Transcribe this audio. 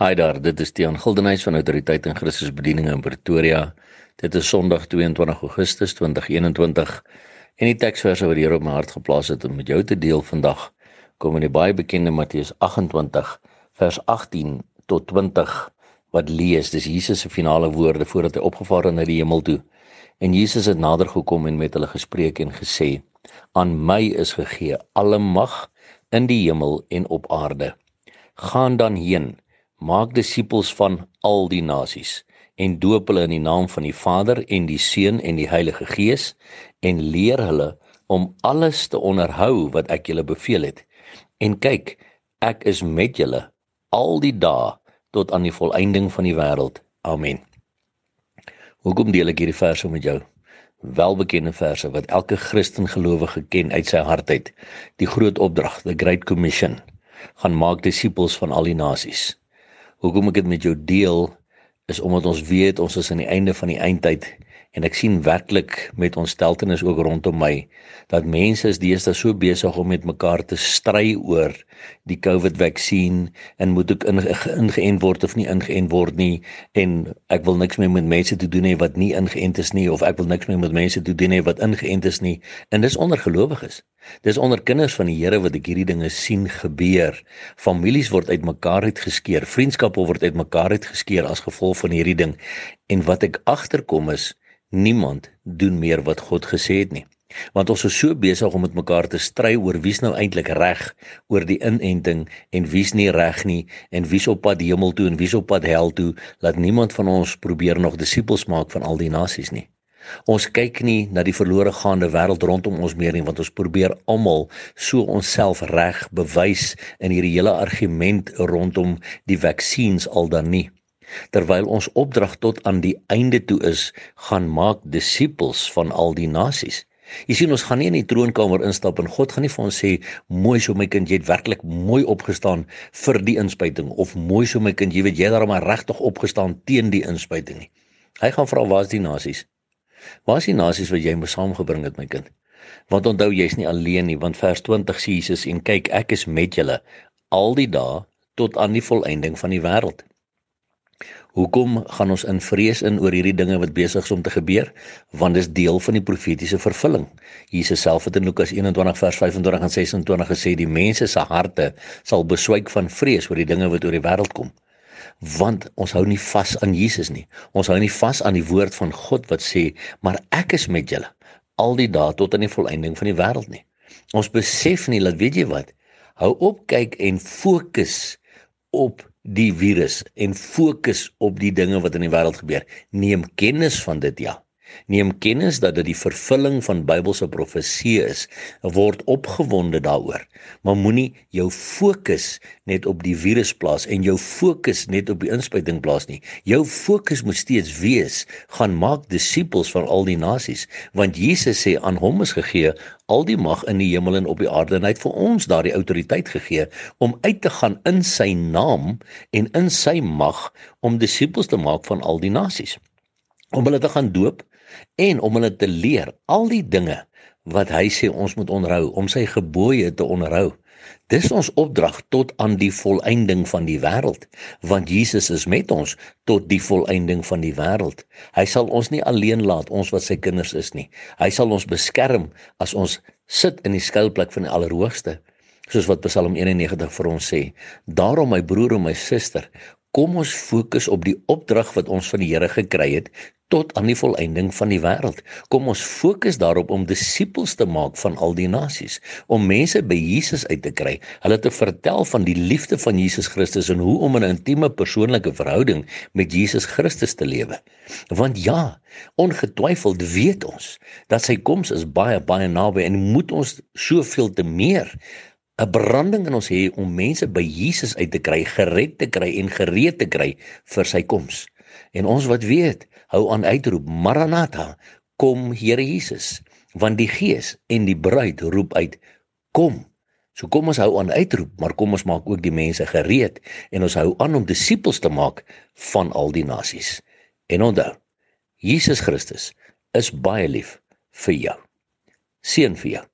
Hi daar, dit is Tiaan Gildenhuys van Autoriteit en Christus Bediening in Pretoria. Dit is Sondag 22 Augustus 2021 en die teksverse wat die Here op my hart geplaas het om met jou te deel vandag kom in die baie bekende Matteus 28 vers 18 tot 20 wat lees. Dis Jesus se finale woorde voordat hy opgevaar het na die hemel toe. En Jesus het nader gekom en met hulle gespreek en gesê: "Aan my is gegee alle mag in die hemel en op aarde. Gaan dan heen maak disippels van al die nasies en doop hulle in die naam van die Vader en die Seun en die Heilige Gees en leer hulle om alles te onderhou wat ek julle beveel het. En kyk, ek is met julle al die dae tot aan die volëinding van die wêreld. Amen. Hoekom deel ek hierdie verse met jou? Welbekende verse wat elke Christen gelowige ken uit sy hart uit. Die groot opdrag, the great commission, gaan maak disippels van al die nasies. Hoekom ek dit met jou deel is omdat ons weet ons is aan die einde van die eindtyd en ek sien werklik met ons steltenis ook rondom my dat mense is deesdae so besig om met mekaar te stry oor die COVID-vaksin en moet ek ingeënt word of nie ingeënt word nie. En ek wil niks meer met mense te doen hê wat nie ingeënt is nie of ek wil niks meer met mense te doen hê wat ingeënt is nie. En dis onder gelowiges. Dis onder kinders van die Here wat ek hierdie dinge sien gebeur. Families word uitmekaar uitgeskeer vriendskappe word uitmekaar uitgeskeer as gevolg van hierdie ding. En wat ek agterkom is niemand doen meer wat God gesê het nie. Want ons is so besig om met mekaar te stry oor wie's nou eintlik reg oor die inenting en wie's nie reg nie en wie's op pad hemel toe en wie's op pad hel toe, laat niemand van ons probeer nog disippels maak van al die nasies nie. Ons kyk nie na die verlore gaande wêreld rondom ons meer nie want ons probeer almal so onsself reg bewys in hierdie hele argument rondom die vaksines al dan nie terwyl ons opdrag tot aan die einde toe is gaan maak disippels van al die nasies. Jy sien ons gaan nie in die troonkamer instap en God gaan nie vir ons sê mooi so my kind jy het werklik mooi opgestaan vir die inspuiting of mooi so my kind jy weet jy het daarom regtig opgestaan teen die inspuiting nie. Hy gaan vra waar is die nasies? Waar is die nasies wat jy mee saamgebring het my kind? Want onthou jy's nie alleen nie want vers 20 sê Jesus en kyk ek is met julle al die dae tot aan die volëinding van die wêreld. Hoekom gaan ons in vrees in oor hierdie dinge wat besig is om te gebeur? Want dit is deel van die profetiese vervulling. Jesus self het in Lukas 21 vers 25 en 26 gesê die mense se harte sal beswyk van vrees oor die dinge wat oor die wêreld kom. Want ons hou nie vas aan Jesus nie. Ons hou nie vas aan die woord van God wat sê, "Maar ek is met julle al die dae tot aan die volëinding van die wêreld nie." Ons besef nie dat weet jy wat? Hou op kyk en fokus op die virus en fokus op die dinge wat in die wêreld gebeur. Neem kennis van dit ja. Neem kennis dat dit die vervulling van Bybelse profesie is. Word opgewonde daaroor. Maar moenie jou fokus net op die virus plaas en jou fokus net op die inspuiting plaas nie. Jou fokus moet steeds wees: gaan maak disippels van al die nasies, want Jesus sê aan hom is gegee al die mag in die hemel en op die aarde en hy het vir ons daardie autoriteit gegee om uit te gaan in sy naam en in sy mag om disippels te maak van al die nasies om hulle te gaan doop en om hulle te leer al die dinge wat hy sê ons moet onderhou om sy gebooie te onderhou. Dis ons opdrag tot aan die volëinding van die wêreld, want Jesus is met ons tot die volëinding van die wêreld. Hy sal ons nie alleen laat ons wat sy kinders is nie. Hy sal ons beskerm as ons sit in die skuilplek van die Allerhoogste, soos wat Psalm 91 vir ons sê. Daarom my broer en my suster, kom ons fokus op die opdrag wat ons van die Here gekry het tot aan die volëinding van die wêreld. Kom ons fokus daarop om disippels te maak van al die nasies, om mense by Jesus uit te kry, hulle te vertel van die liefde van Jesus Christus en hoe om 'n intieme persoonlike verhouding met Jesus Christus te lewe. Want ja, ongetwyfeld weet ons dat sy koms is baie baie naby en moet ons soveel te meer 'n branding in ons hê om mense by Jesus uit te kry, gered te kry en gereed te kry vir sy koms. En ons wat weet, hou aan uitroep Maranatha, kom Here Jesus, want die Gees en die bruid roep uit kom. So kom ons hou aan uitroep, maar kom ons maak ook die mense gereed en ons hou aan om disippels te maak van al die nasies. En onthou, Jesus Christus is baie lief vir jou. Seën vir jou.